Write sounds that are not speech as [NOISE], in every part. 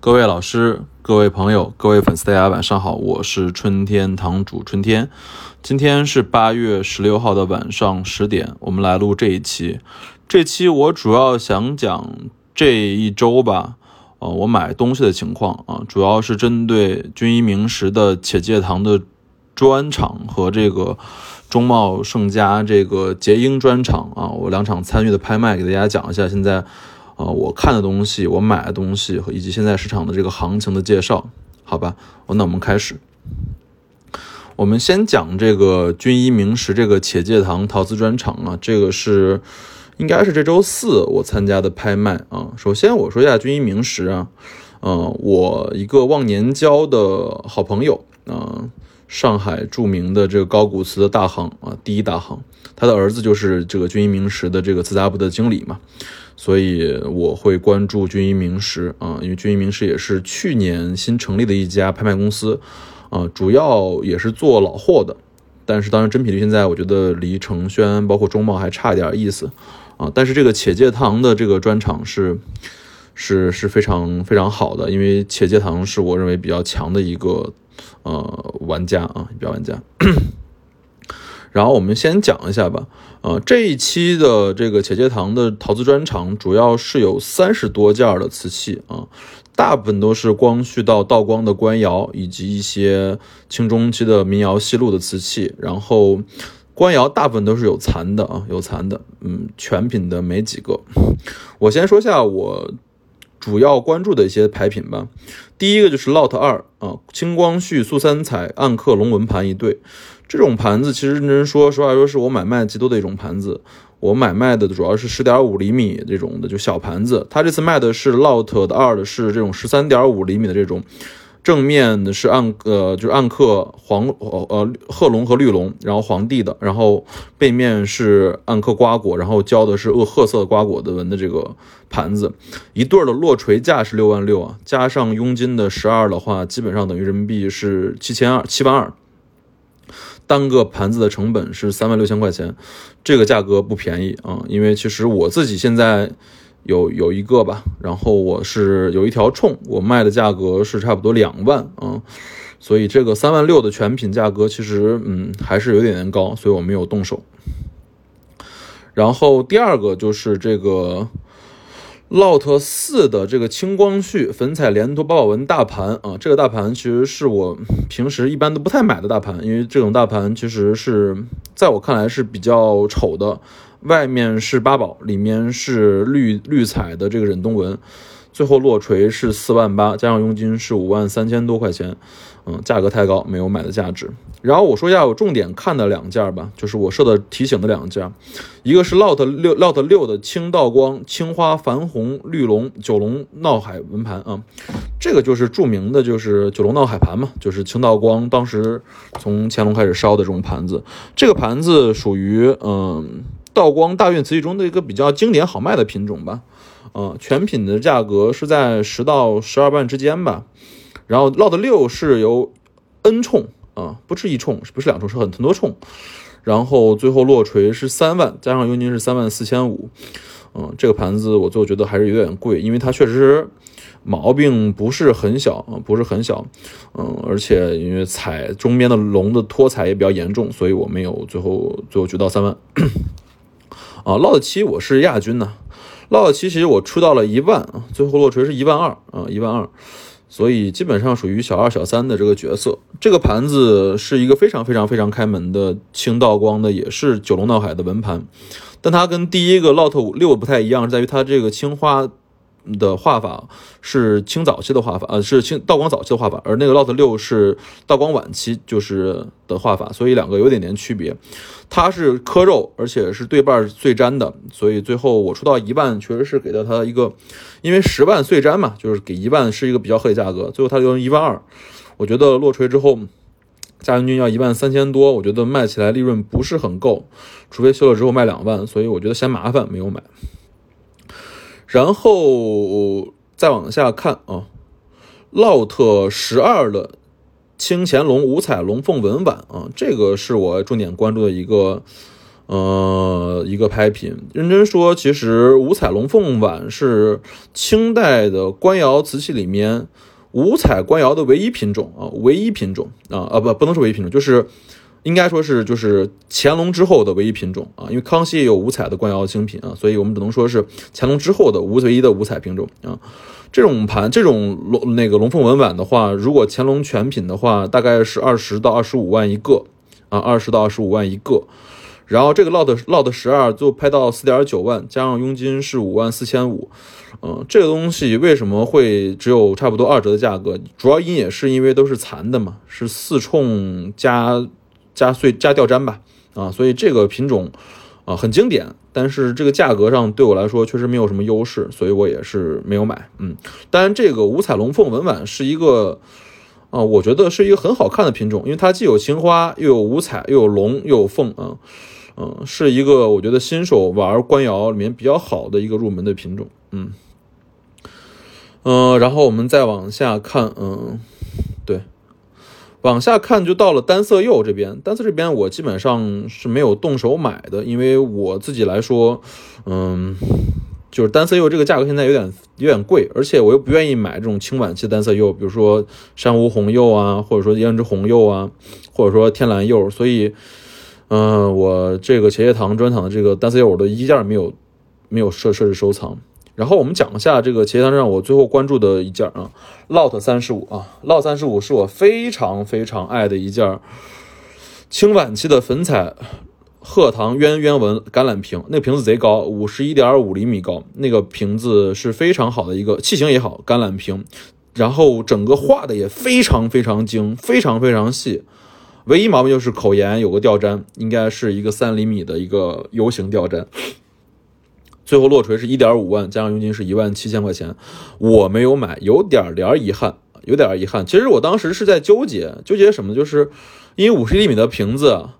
各位老师、各位朋友、各位粉丝，大家晚上好，我是春天堂主春天。今天是八月十六号的晚上十点，我们来录这一期。这期我主要想讲这一周吧，呃，我买东西的情况啊，主要是针对军医名实的且介堂的专场和这个中茂盛家这个结英专场啊，我两场参与的拍卖，给大家讲一下现在。啊，我看的东西，我买的东西，和以及现在市场的这个行情的介绍，好吧？那我们开始。我们先讲这个军医名实这个且介堂陶瓷专场啊，这个是应该是这周四我参加的拍卖啊。首先我说一下军医名实啊，嗯，我一个忘年交的好朋友啊，上海著名的这个高古瓷的大行啊，第一大行，他的儿子就是这个军医名实的这个瓷杂部的经理嘛。所以我会关注军医名师啊，因为军医名师也是去年新成立的一家拍卖公司，啊，主要也是做老货的，但是当然真品率现在我觉得离成轩包括中贸还差一点意思，啊，但是这个且介堂的这个专场是是是非常非常好的，因为且介堂是我认为比较强的一个呃玩家啊，比较玩家。然后我们先讲一下吧，呃，这一期的这个且介堂的陶瓷专场主要是有三十多件的瓷器啊，大部分都是光绪到道光的官窑，以及一些清中期的民窑、西路的瓷器。然后官窑大部分都是有残的啊，有残的，嗯，全品的没几个。[LAUGHS] 我先说下我主要关注的一些牌品吧。第一个就是 Lot 二啊，清光绪素三彩暗刻龙纹盘一对。这种盘子其实认真说，实话说是我买卖极多的一种盘子。我买卖的主要是十点五厘米这种的，就小盘子。他这次卖的是 Lot 的二的，是这种十三点五厘米的这种，正面的是暗呃就是暗刻黄呃鹤龙和绿龙，然后皇帝的，然后背面是暗刻瓜果，然后浇的是褐褐色瓜果的纹的这个盘子。一对的落锤价是六万六啊，加上佣金的十二的话，基本上等于人民币是七千二七万二。单个盘子的成本是三万六千块钱，这个价格不便宜啊！因为其实我自己现在有有一个吧，然后我是有一条冲，我卖的价格是差不多两万啊，所以这个三万六的全品价格其实嗯还是有点点高，所以我没有动手。然后第二个就是这个。Lot 四的这个青光绪粉彩连多八宝纹大盘啊，这个大盘其实是我平时一般都不太买的大盘，因为这种大盘其实是在我看来是比较丑的，外面是八宝，里面是绿绿彩的这个忍冬纹。最后落锤是四万八，加上佣金是五万三千多块钱，嗯，价格太高，没有买的价值。然后我说一下我重点看的两件吧，就是我设的提醒的两件，一个是 Lot 六 Lot 六的青道光青花矾红绿龙九龙闹海纹盘啊，这个就是著名的，就是九龙闹海盘嘛，就是青道光当时从乾隆开始烧的这种盘子。这个盘子属于嗯道光大运瓷器中的一个比较经典好卖的品种吧。呃，全品的价格是在十到十二万之间吧。然后 Lot 六是由 N 冲啊，不是一冲，不是两冲，是很很多冲。然后最后落锤是三万，加上佣金是三万四千五。嗯，这个盘子我最后觉得还是有点贵，因为它确实毛病不是很小啊，不是很小。嗯，而且因为彩中间的龙的脱彩也比较严重，所以我没有最后最后决到三万。[COUGHS] 啊，Lot 七我是亚军呢。Lot 七其实我出到了一万啊，最后落锤是一万二啊，一万二，所以基本上属于小二小三的这个角色。这个盘子是一个非常非常非常开门的清道光的，也是九龙闹海的文盘，但它跟第一个 Lot 五六不太一样，是在于它这个青花。的画法是清早期的画法，呃，是清道光早期的画法，而那个 Lot 六是道光晚期就是的画法，所以两个有点点区别。它是磕肉，而且是对半碎粘的，所以最后我出到一万，确实是给到他一个，因为十万碎粘嘛，就是给一万是一个比较合理价格。最后他就一万二，我觉得落锤之后，加佣金要一万三千多，我觉得卖起来利润不是很够，除非修了之后卖两万，所以我觉得嫌麻烦，没有买。然后再往下看啊，Lot 十二的清乾隆五彩龙凤纹碗啊，这个是我重点关注的一个呃，一个拍品。认真说，其实五彩龙凤碗是清代的官窑瓷器里面五彩官窑的唯一品种啊，唯一品种啊啊不，不能说唯一品种，就是应该说是就是乾隆之后的唯一品种啊。因为康熙也有五彩的官窑精品啊，所以我们只能说是乾隆之后的无唯一的五彩品种啊。这种盘这种龙那个龙凤文碗的话，如果乾隆全品的话，大概是二十到二十五万一个啊，二十到二十五万一个。然后这个 lot lot 十二就拍到四点九万，加上佣金是五万四千五，嗯，这个东西为什么会只有差不多二折的价格？主要因也是因为都是残的嘛，是四冲加加碎加吊粘吧，啊，所以这个品种啊很经典，但是这个价格上对我来说确实没有什么优势，所以我也是没有买，嗯，当然这个五彩龙凤文碗是一个啊，我觉得是一个很好看的品种，因为它既有青花，又有五彩，又有龙，又有凤啊。嗯，是一个我觉得新手玩官窑里面比较好的一个入门的品种。嗯，嗯，然后我们再往下看，嗯，往下看就到了单色釉这边。单色这边我基本上是没有动手买的，因为我自己来说，嗯，就是单色釉这个价格现在有点有点贵，而且我又不愿意买这种轻晚期单色釉，比如说珊瑚红釉啊，或者说胭脂红釉啊，或者说天蓝釉，所以。嗯，我这个茄叶堂专场的这个单色釉我的一件没有没有设设置收藏。然后我们讲一下这个茄叶堂上我最后关注的一件啊，Lot 三十五啊，Lot 三十五是我非常非常爱的一件清晚期的粉彩褐唐渊渊纹橄榄瓶。那个瓶子贼高，五十一点五厘米高。那个瓶子是非常好的一个器型也好，橄榄瓶，然后整个画的也非常非常精，非常非常细。唯一毛病就是口沿有个吊针，应该是一个三厘米的一个 U 型吊针。最后落锤是一点五万，加上佣金是一万七千块钱，我没有买，有点点遗憾，有点儿遗憾。其实我当时是在纠结，纠结什么？就是因为五十厘米的瓶子，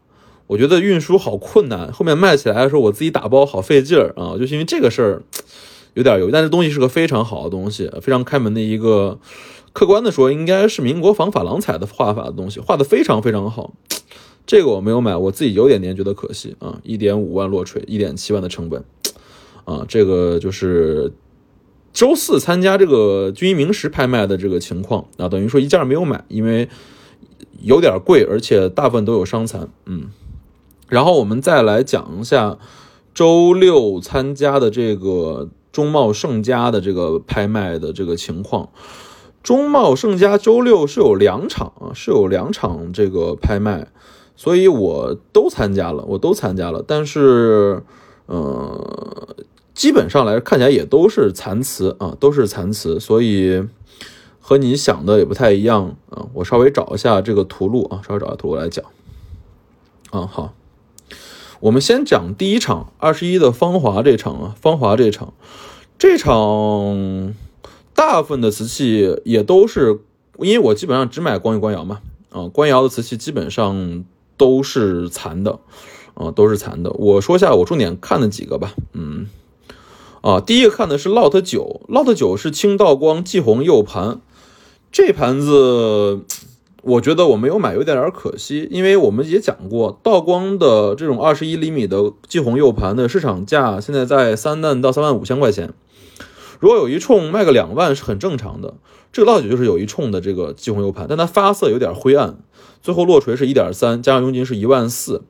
我觉得运输好困难，后面卖起来的时候我自己打包好费劲儿啊，就是因为这个事儿有点犹豫。但是东西是个非常好的东西，非常开门的一个。客观的说，应该是民国仿珐琅彩的画法的东西，画的非常非常好。这个我没有买，我自己有点点觉得可惜啊。一点五万落锤，一点七万的成本啊。这个就是周四参加这个军医名石拍卖的这个情况啊，等于说一件没有买，因为有点贵，而且大部分都有伤残。嗯，然后我们再来讲一下周六参加的这个中茂盛家的这个拍卖的这个情况。中茂盛家周六是有两场啊，是有两场这个拍卖，所以我都参加了，我都参加了。但是，呃，基本上来看起来也都是残瓷啊，都是残瓷，所以和你想的也不太一样啊。我稍微找一下这个图录啊，稍微找下图录来讲。啊，好，我们先讲第一场二十一的芳华这场啊，芳华这场，这场。大部分的瓷器也都是，因为我基本上只买光玉官窑嘛，啊，官窑的瓷器基本上都是残的，啊，都是残的。我说下我重点看的几个吧，嗯，啊，第一个看的是 Lot 九，Lot 九是青道光霁红釉盘，这盘子我觉得我没有买有点点可惜，因为我们也讲过，道光的这种二十一厘米的霁红釉盘的市场价现在在三万到三万五千块钱。如果有一冲卖个两万是很正常的，这个烙酒就是有一冲的这个霁红釉盘，但它发色有点灰暗，最后落锤是一点三，加上佣金是一万四，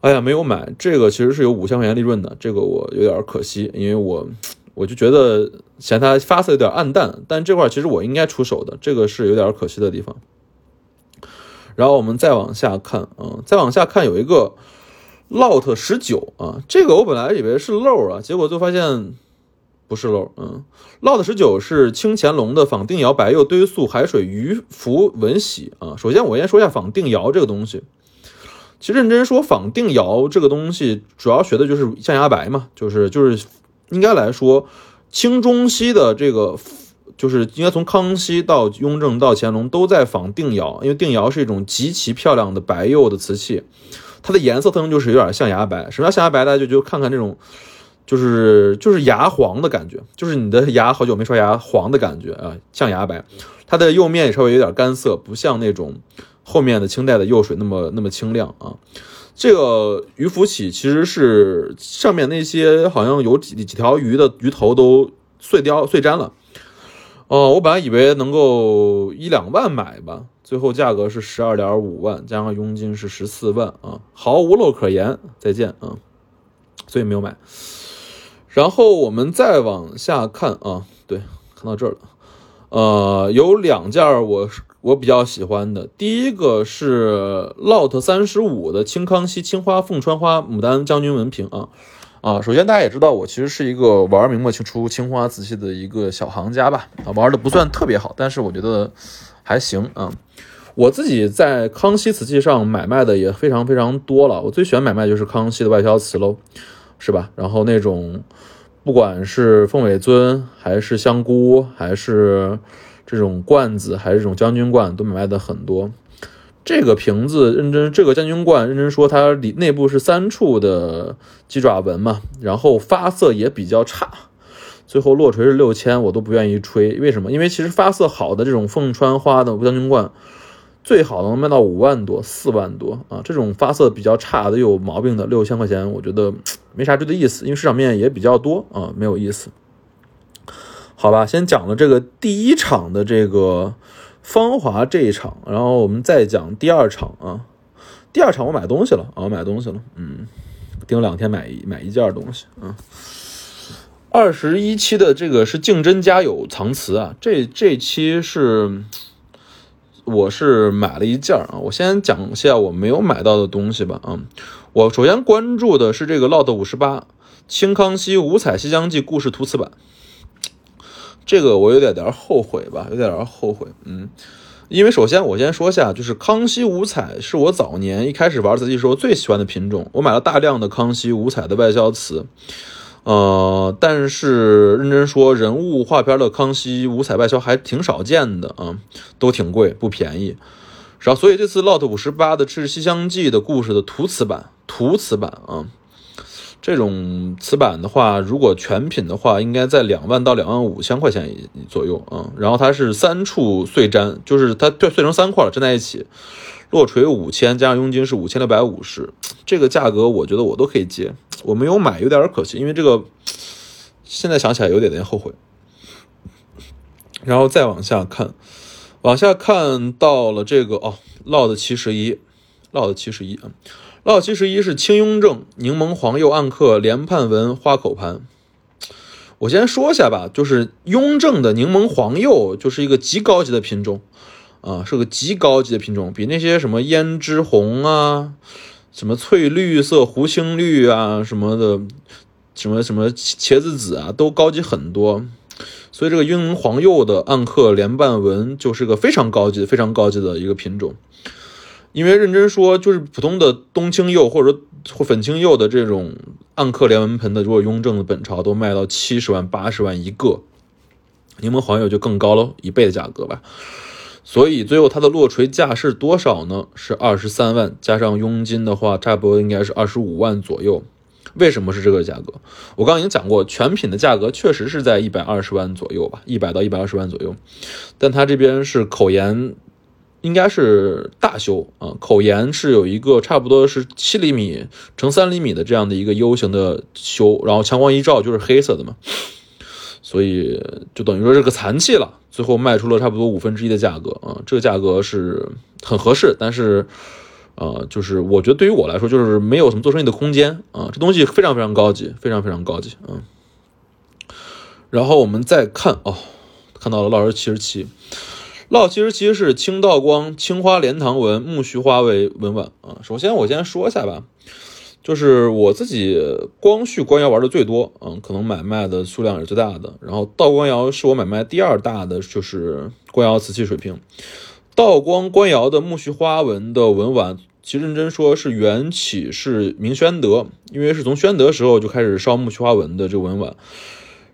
哎呀没有买，这个其实是有五千块钱利润的，这个我有点可惜，因为我我就觉得嫌它发色有点暗淡，但这块其实我应该出手的，这个是有点可惜的地方。然后我们再往下看啊，再往下看有一个 Lot 十九啊，这个我本来以为是漏啊，结果就发现。不是漏，嗯，Lot 十九是清乾隆的仿定窑白釉堆塑海水鱼浮纹洗啊。首先我先说一下仿定窑这个东西，其实认真说仿定窑这个东西，主要学的就是象牙白嘛，就是就是应该来说，清中西的这个就是应该从康熙到雍正到乾隆都在仿定窑，因为定窑是一种极其漂亮的白釉的瓷器，它的颜色特征就是有点象牙白。什么叫象牙白？大家就就看看这种。就是就是牙黄的感觉，就是你的牙好久没刷牙黄的感觉啊，象牙白，它的釉面也稍微有点干涩，不像那种后面的清代的釉水那么那么清亮啊。这个鱼浮起其实是上面那些好像有几几条鱼的鱼头都碎掉碎粘了。哦，我本来以为能够一两万买吧，最后价格是十二点五万，加上佣金是十四万啊，毫无漏可言。再见啊，所以没有买。然后我们再往下看啊，对，看到这儿了。呃，有两件我我比较喜欢的，第一个是 Lot 三十五的清康熙青花凤穿花牡丹将军文瓶啊啊，首先大家也知道，我其实是一个玩明末清初青花瓷器的一个小行家吧啊，玩的不算特别好，但是我觉得还行啊。我自己在康熙瓷器上买卖的也非常非常多了，我最喜欢买卖就是康熙的外销瓷喽，是吧？然后那种。不管是凤尾尊，还是香菇，还是这种罐子，还是这种将军罐，都卖的很多。这个瓶子认真，这个将军罐认真说，它里内部是三处的鸡爪纹嘛，然后发色也比较差，最后落锤是六千，我都不愿意吹。为什么？因为其实发色好的这种凤穿花的将军罐。最好能卖到五万多、四万多啊！这种发色比较差的、有毛病的，六千块钱，我觉得没啥追的意思，因为市场面也比较多啊，没有意思。好吧，先讲了这个第一场的这个芳华这一场，然后我们再讲第二场啊。第二场我买东西了啊，买东西了，嗯，盯两天买一买一件东西啊。二十一期的这个是竞争家有藏瓷啊，这这期是。我是买了一件啊，我先讲一下我没有买到的东西吧啊。我首先关注的是这个 Lot 五十八清康熙五彩西厢记故事图瓷版，这个我有点点后悔吧，有点点后悔，嗯，因为首先我先说下，就是康熙五彩是我早年一开始玩瓷器时候最喜欢的品种，我买了大量的康熙五彩的外销瓷。呃，但是认真说，人物画片的康熙五彩外销还挺少见的啊，都挺贵，不便宜。然后，所以这次 Lot 五十八的《赤西厢记》的故事的图瓷版，图瓷版啊，这种瓷板的话，如果全品的话，应该在两万到两万五千块钱左右啊。然后它是三处碎粘，就是它碎成三块了粘在一起。落锤五千，加上佣金是五千六百五十，这个价格我觉得我都可以接。我没有买，有点可惜，因为这个现在想起来有点点后悔。然后再往下看，往下看到了这个哦，烙的七十一，烙的七十一啊，烙七十一是清雍正柠檬黄釉暗刻连判纹花口盘。我先说一下吧，就是雍正的柠檬黄釉就是一个极高级的品种。啊，是个极高级的品种，比那些什么胭脂红啊、什么翠绿色、湖青绿啊什么的，什么什么茄子紫啊，都高级很多。所以这个雍正黄釉的暗刻连瓣纹就是个非常高级、非常高级的一个品种。因为认真说，就是普通的冬青釉或者或粉青釉的这种暗刻连纹盆的，如果雍正的本朝都卖到七十万、八十万一个，柠檬黄釉就更高了一倍的价格吧。所以最后它的落锤价是多少呢？是二十三万，加上佣金的话，差不多应该是二十五万左右。为什么是这个价格？我刚刚已经讲过，全品的价格确实是在一百二十万左右吧，一百到一百二十万左右。但它这边是口沿，应该是大修啊，口沿是有一个差不多是七厘米乘三厘米的这样的一个 U 型的修，然后强光一照就是黑色的嘛。所以就等于说是个残器了，最后卖出了差不多五分之一的价格啊，这个价格是很合适，但是，呃，就是我觉得对于我来说，就是没有什么做生意的空间啊，这东西非常非常高级，非常非常高级啊。然后我们再看哦，看到了烙十七十七，烙七十七是清道光青花莲塘纹木须花为纹碗啊。首先我先说一下吧。就是我自己光绪官窑玩的最多，嗯，可能买卖的数量也是最大的。然后道光窑是我买卖第二大的，就是官窑瓷器水平。道光官窑的木须花纹的文碗，其实认真说是缘起是明宣德，因为是从宣德时候就开始烧木须花纹的这个文碗，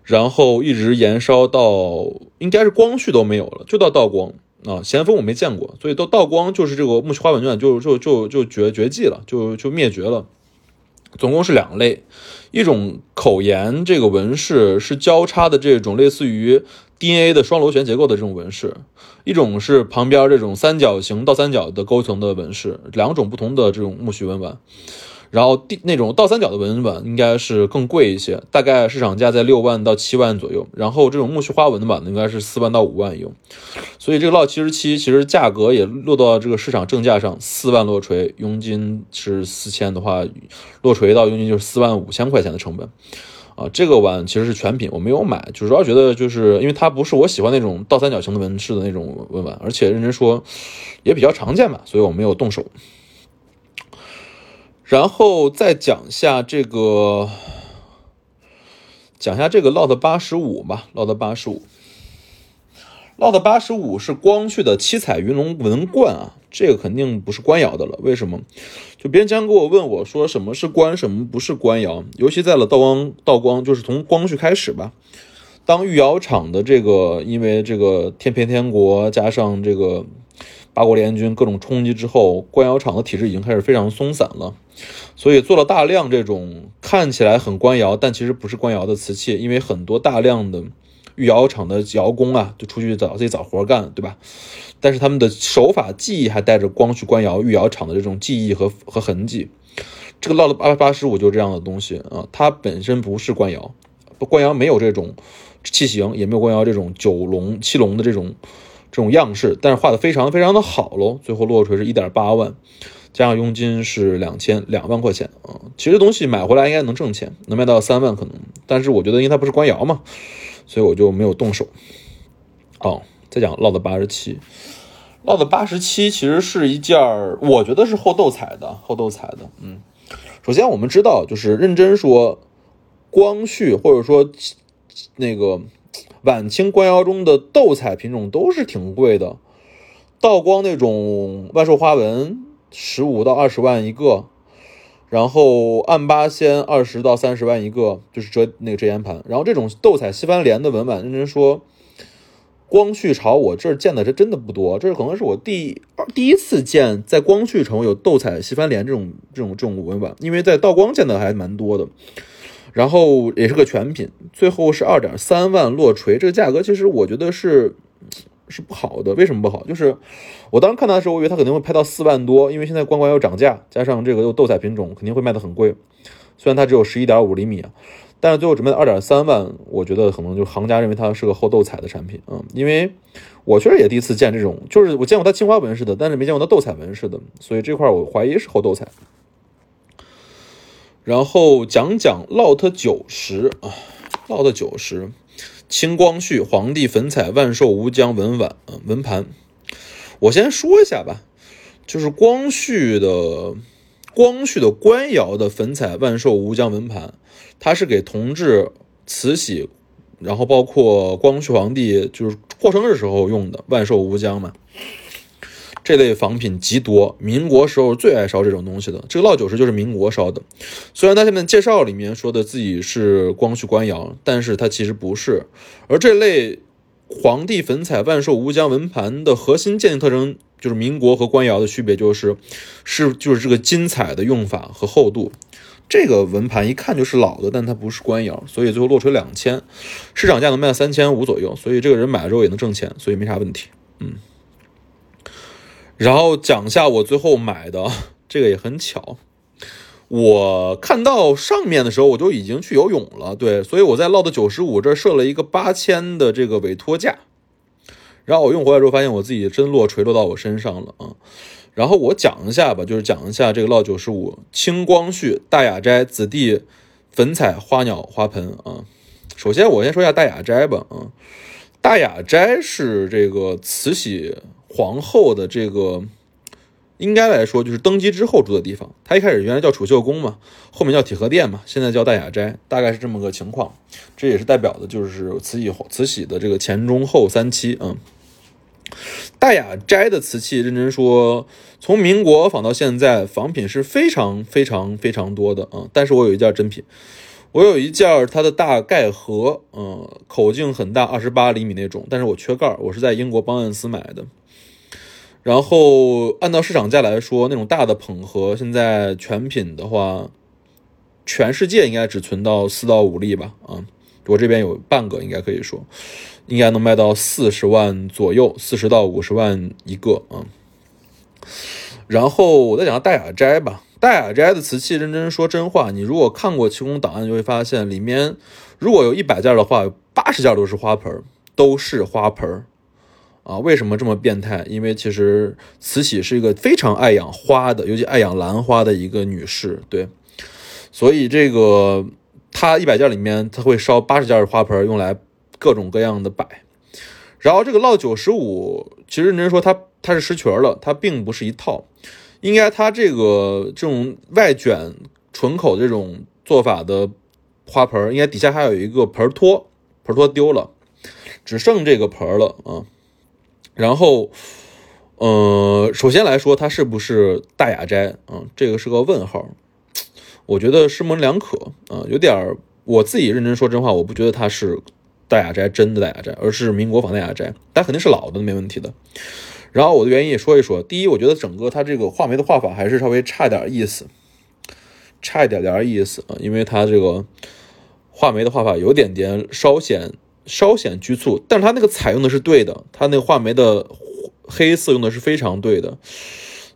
然后一直延烧到应该是光绪都没有了，就到道光啊，咸丰我没见过，所以到道光就是这个木须花纹卷就就就就绝绝迹了，就就灭绝了。总共是两类，一种口沿这个纹饰是交叉的这种类似于 DNA 的双螺旋结构的这种纹饰，一种是旁边这种三角形倒三角的勾层的纹饰，两种不同的这种木须纹纹。然后第那种倒三角的纹碗应该是更贵一些，大概市场价在六万到七万左右。然后这种苜蓿花纹的碗呢，应该是四万到五万用。所以这个烙七十七其实价格也落到这个市场正价上，四万落锤，佣金是四千的话，落锤到佣金就是四万五千块钱的成本。啊，这个碗其实是全品，我没有买，就主要觉得就是因为它不是我喜欢那种倒三角形的纹饰的那种纹碗，而且认真说也比较常见吧，所以我没有动手。然后再讲一下这个，讲一下这个 Lot 八十五吧，Lot 八十五，Lot 八十五是光绪的七彩云龙纹冠啊。这个肯定不是官窑的了，为什么？就别人经常给我问我说什么是官，什么不是官窑？尤其在了道光，道光就是从光绪开始吧。当御窑厂的这个，因为这个天偏天国加上这个八国联军各种冲击之后，官窑厂的体制已经开始非常松散了，所以做了大量这种看起来很官窑，但其实不是官窑的瓷器，因为很多大量的。御窑厂的窑工啊，就出去找自己找活干，对吧？但是他们的手法技艺还带着光绪官窑御窑厂的这种技艺和和痕迹。这个烙的八八十五就是这样的东西啊，它本身不是官窑，官窑没有这种器型，也没有官窑这种九龙七龙的这种这种样式，但是画的非常非常的好喽。最后落锤是一点八万，加上佣金是两千两万块钱啊。其实东西买回来应该能挣钱，能卖到三万可能，但是我觉得因为它不是官窑嘛。所以我就没有动手。哦，再讲烙的八十七，烙的八十七其实是一件，我觉得是后斗彩的，后斗彩的。嗯，首先我们知道，就是认真说，光绪或者说那个晚清官窑中的斗彩品种都是挺贵的，道光那种万寿花纹，十五到二十万一个。然后暗八仙二十到三十万一个，就是折那个折烟盘。然后这种斗彩西番莲的纹碗，认真说，光绪朝我这儿见的这真的不多，这可能是我第二第一次见在光绪城有斗彩西番莲这种这种这种纹碗，因为在道光见的还蛮多的。然后也是个全品，最后是二点三万落锤，这个价格其实我觉得是。是不好的，为什么不好？就是我当时看它的时候，我以为它肯定会拍到四万多，因为现在关关要涨价，加上这个又斗彩品种，肯定会卖的很贵。虽然它只有十一点五厘米啊，但是最后只卖二点三万，我觉得可能就行家认为它是个后斗彩的产品啊。因为我确实也第一次见这种，就是我见过它青花纹似的，但是没见过它斗彩纹似的，所以这块我怀疑是后斗彩。然后讲讲 Lot 九十啊，Lot 九十。清光绪皇帝粉彩万寿无疆文碗啊文盘，我先说一下吧，就是光绪的光绪的官窑的粉彩万寿无疆文盘，它是给同治、慈禧，然后包括光绪皇帝就是过生日时候用的万寿无疆嘛。这类仿品极多，民国时候最爱烧这种东西的。这个烙九十就是民国烧的，虽然他下面介绍里面说的自己是光绪官窑，但是它其实不是。而这类皇帝粉彩万寿无疆文盘的核心鉴定特征，就是民国和官窑的区别，就是是就是这个金彩的用法和厚度。这个文盘一看就是老的，但它不是官窑，所以最后落锤两千，市场价能卖到三千五左右，所以这个人买了之后也能挣钱，所以没啥问题。嗯。然后讲一下我最后买的 [LAUGHS] 这个也很巧，我看到上面的时候我就已经去游泳了，对，所以我在 Lot 九十五这设了一个八千的这个委托价，然后我用回来之后发现我自己真落锤落到我身上了啊，然后我讲一下吧，就是讲一下这个 Lot 九十五清光绪大雅斋子弟粉彩花鸟花盆啊，首先我先说一下大雅斋吧啊，大雅斋是这个慈禧。皇后的这个应该来说就是登基之后住的地方。她一开始原来叫储秀宫嘛，后面叫体和殿嘛，现在叫大雅斋，大概是这么个情况。这也是代表的就是慈禧慈禧的这个前中后三期嗯。大雅斋的瓷器，认真说，从民国仿到现在，仿品是非常非常非常多的啊。但是我有一件真品，我有一件它的大盖盒，嗯，口径很大，二十八厘米那种，但是我缺盖，我是在英国邦恩斯买的。然后按照市场价来说，那种大的捧盒，现在全品的话，全世界应该只存到四到五粒吧，啊，我这边有半个，应该可以说，应该能卖到四十万左右，四十到五十万一个啊。然后我再讲下大雅斋吧。大雅斋的瓷器，认真说真话，你如果看过清宫档案，就会发现里面如果有一百件的话，八十件都是花盆，都是花盆啊。为什么这么变态？因为其实慈禧是一个非常爱养花的，尤其爱养兰花的一个女士，对。所以这个她一百件里面，她会烧八十件花盆，用来各种各样的摆。然后这个烙九十五，其实认真说，它它是十圈了，它并不是一套。应该它这个这种外卷纯口这种做法的花盆，应该底下还有一个盆托，盆托丢了，只剩这个盆了啊。然后，呃，首先来说，它是不是大雅斋啊？这个是个问号，我觉得是模两可啊，有点我自己认真说真话，我不觉得它是大雅斋真的大雅斋，而是民国仿大雅斋，但肯定是老的，没问题的。然后我的原因也说一说。第一，我觉得整个它这个画眉的画法还是稍微差点意思，差一点点意思啊，因为它这个画眉的画法有点点稍显稍显局促，但是它那个彩用的是对的，它那个画眉的黑色用的是非常对的，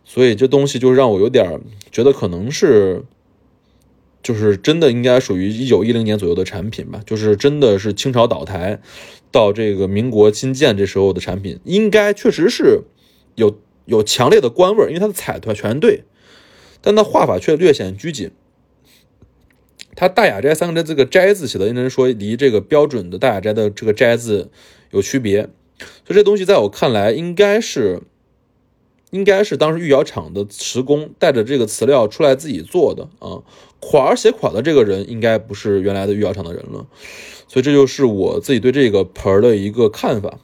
所以这东西就让我有点觉得可能是。就是真的应该属于一九一零年左右的产品吧，就是真的是清朝倒台到这个民国新建这时候的产品，应该确实是有有强烈的官味因为它的彩团全对，但它画法却略显拘谨。它大雅斋三个这个斋字写的，应该说离这个标准的大雅斋的这个斋字有区别，所以这东西在我看来应该是。应该是当时御窑厂的瓷工带着这个瓷料出来自己做的啊，款儿写款的这个人应该不是原来的御窑厂的人了，所以这就是我自己对这个盆儿的一个看法。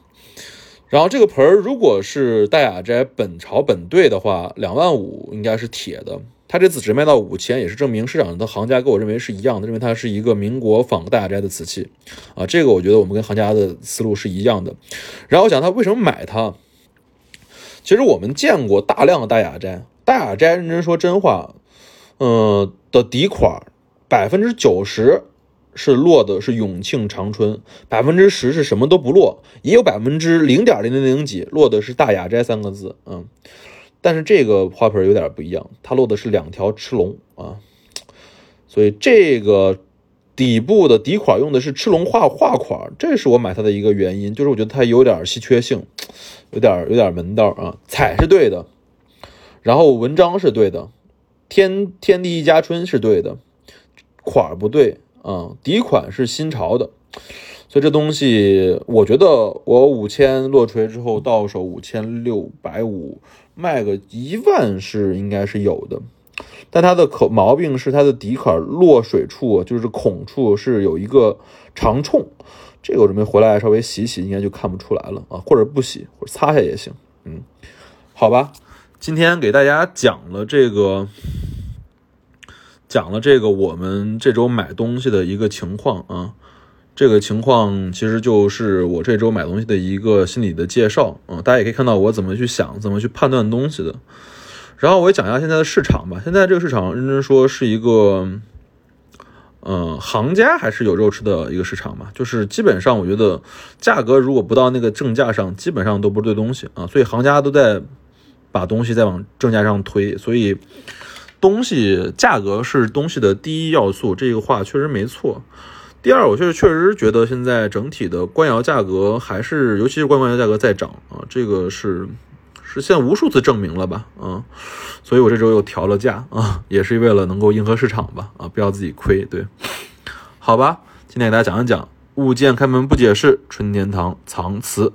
然后这个盆儿如果是大雅斋本朝本对的话，两万五应该是铁的，它这次只卖到五千，也是证明市场的行家跟我认为是一样的，认为它是一个民国仿大雅斋的瓷器啊，这个我觉得我们跟行家的思路是一样的。然后我想他为什么买它？其实我们见过大量的大雅斋，大雅斋认真说真话，嗯的底款百分之九十是落的是永庆长春，百分之十是什么都不落，也有百分之零点零零零几落的是大雅斋三个字，嗯，但是这个花盆有点不一样，它落的是两条赤龙啊，所以这个。底部的底款用的是赤龙画画款，这是我买它的一个原因，就是我觉得它有点稀缺性，有点有点门道啊。彩是对的，然后文章是对的，天天地一家春是对的，款不对啊。底款是新潮的，所以这东西我觉得我五千落锤之后到手五千六百五，卖个一万是应该是有的。但它的口毛病是它的底坎落水处，就是孔处是有一个长冲，这个我准备回来稍微洗洗，应该就看不出来了啊，或者不洗，或者擦下也行。嗯，好吧，今天给大家讲了这个，讲了这个我们这周买东西的一个情况啊，这个情况其实就是我这周买东西的一个心理的介绍啊，大家也可以看到我怎么去想，怎么去判断东西的。然后我也讲一下现在的市场吧。现在这个市场认真说是一个，嗯，行家还是有肉吃的一个市场吧。就是基本上我觉得价格如果不到那个正价上，基本上都不是对东西啊。所以行家都在把东西再往正价上推。所以东西价格是东西的第一要素，这个话确实没错。第二，我确实确实觉得现在整体的官窑价格还是，尤其是官官窑价格在涨啊，这个是。实现无数次证明了吧，啊，所以我这周又调了价啊，也是为了能够迎合市场吧，啊，不要自己亏，对，好吧，今天给大家讲一讲物件开门不解释，春天堂藏词。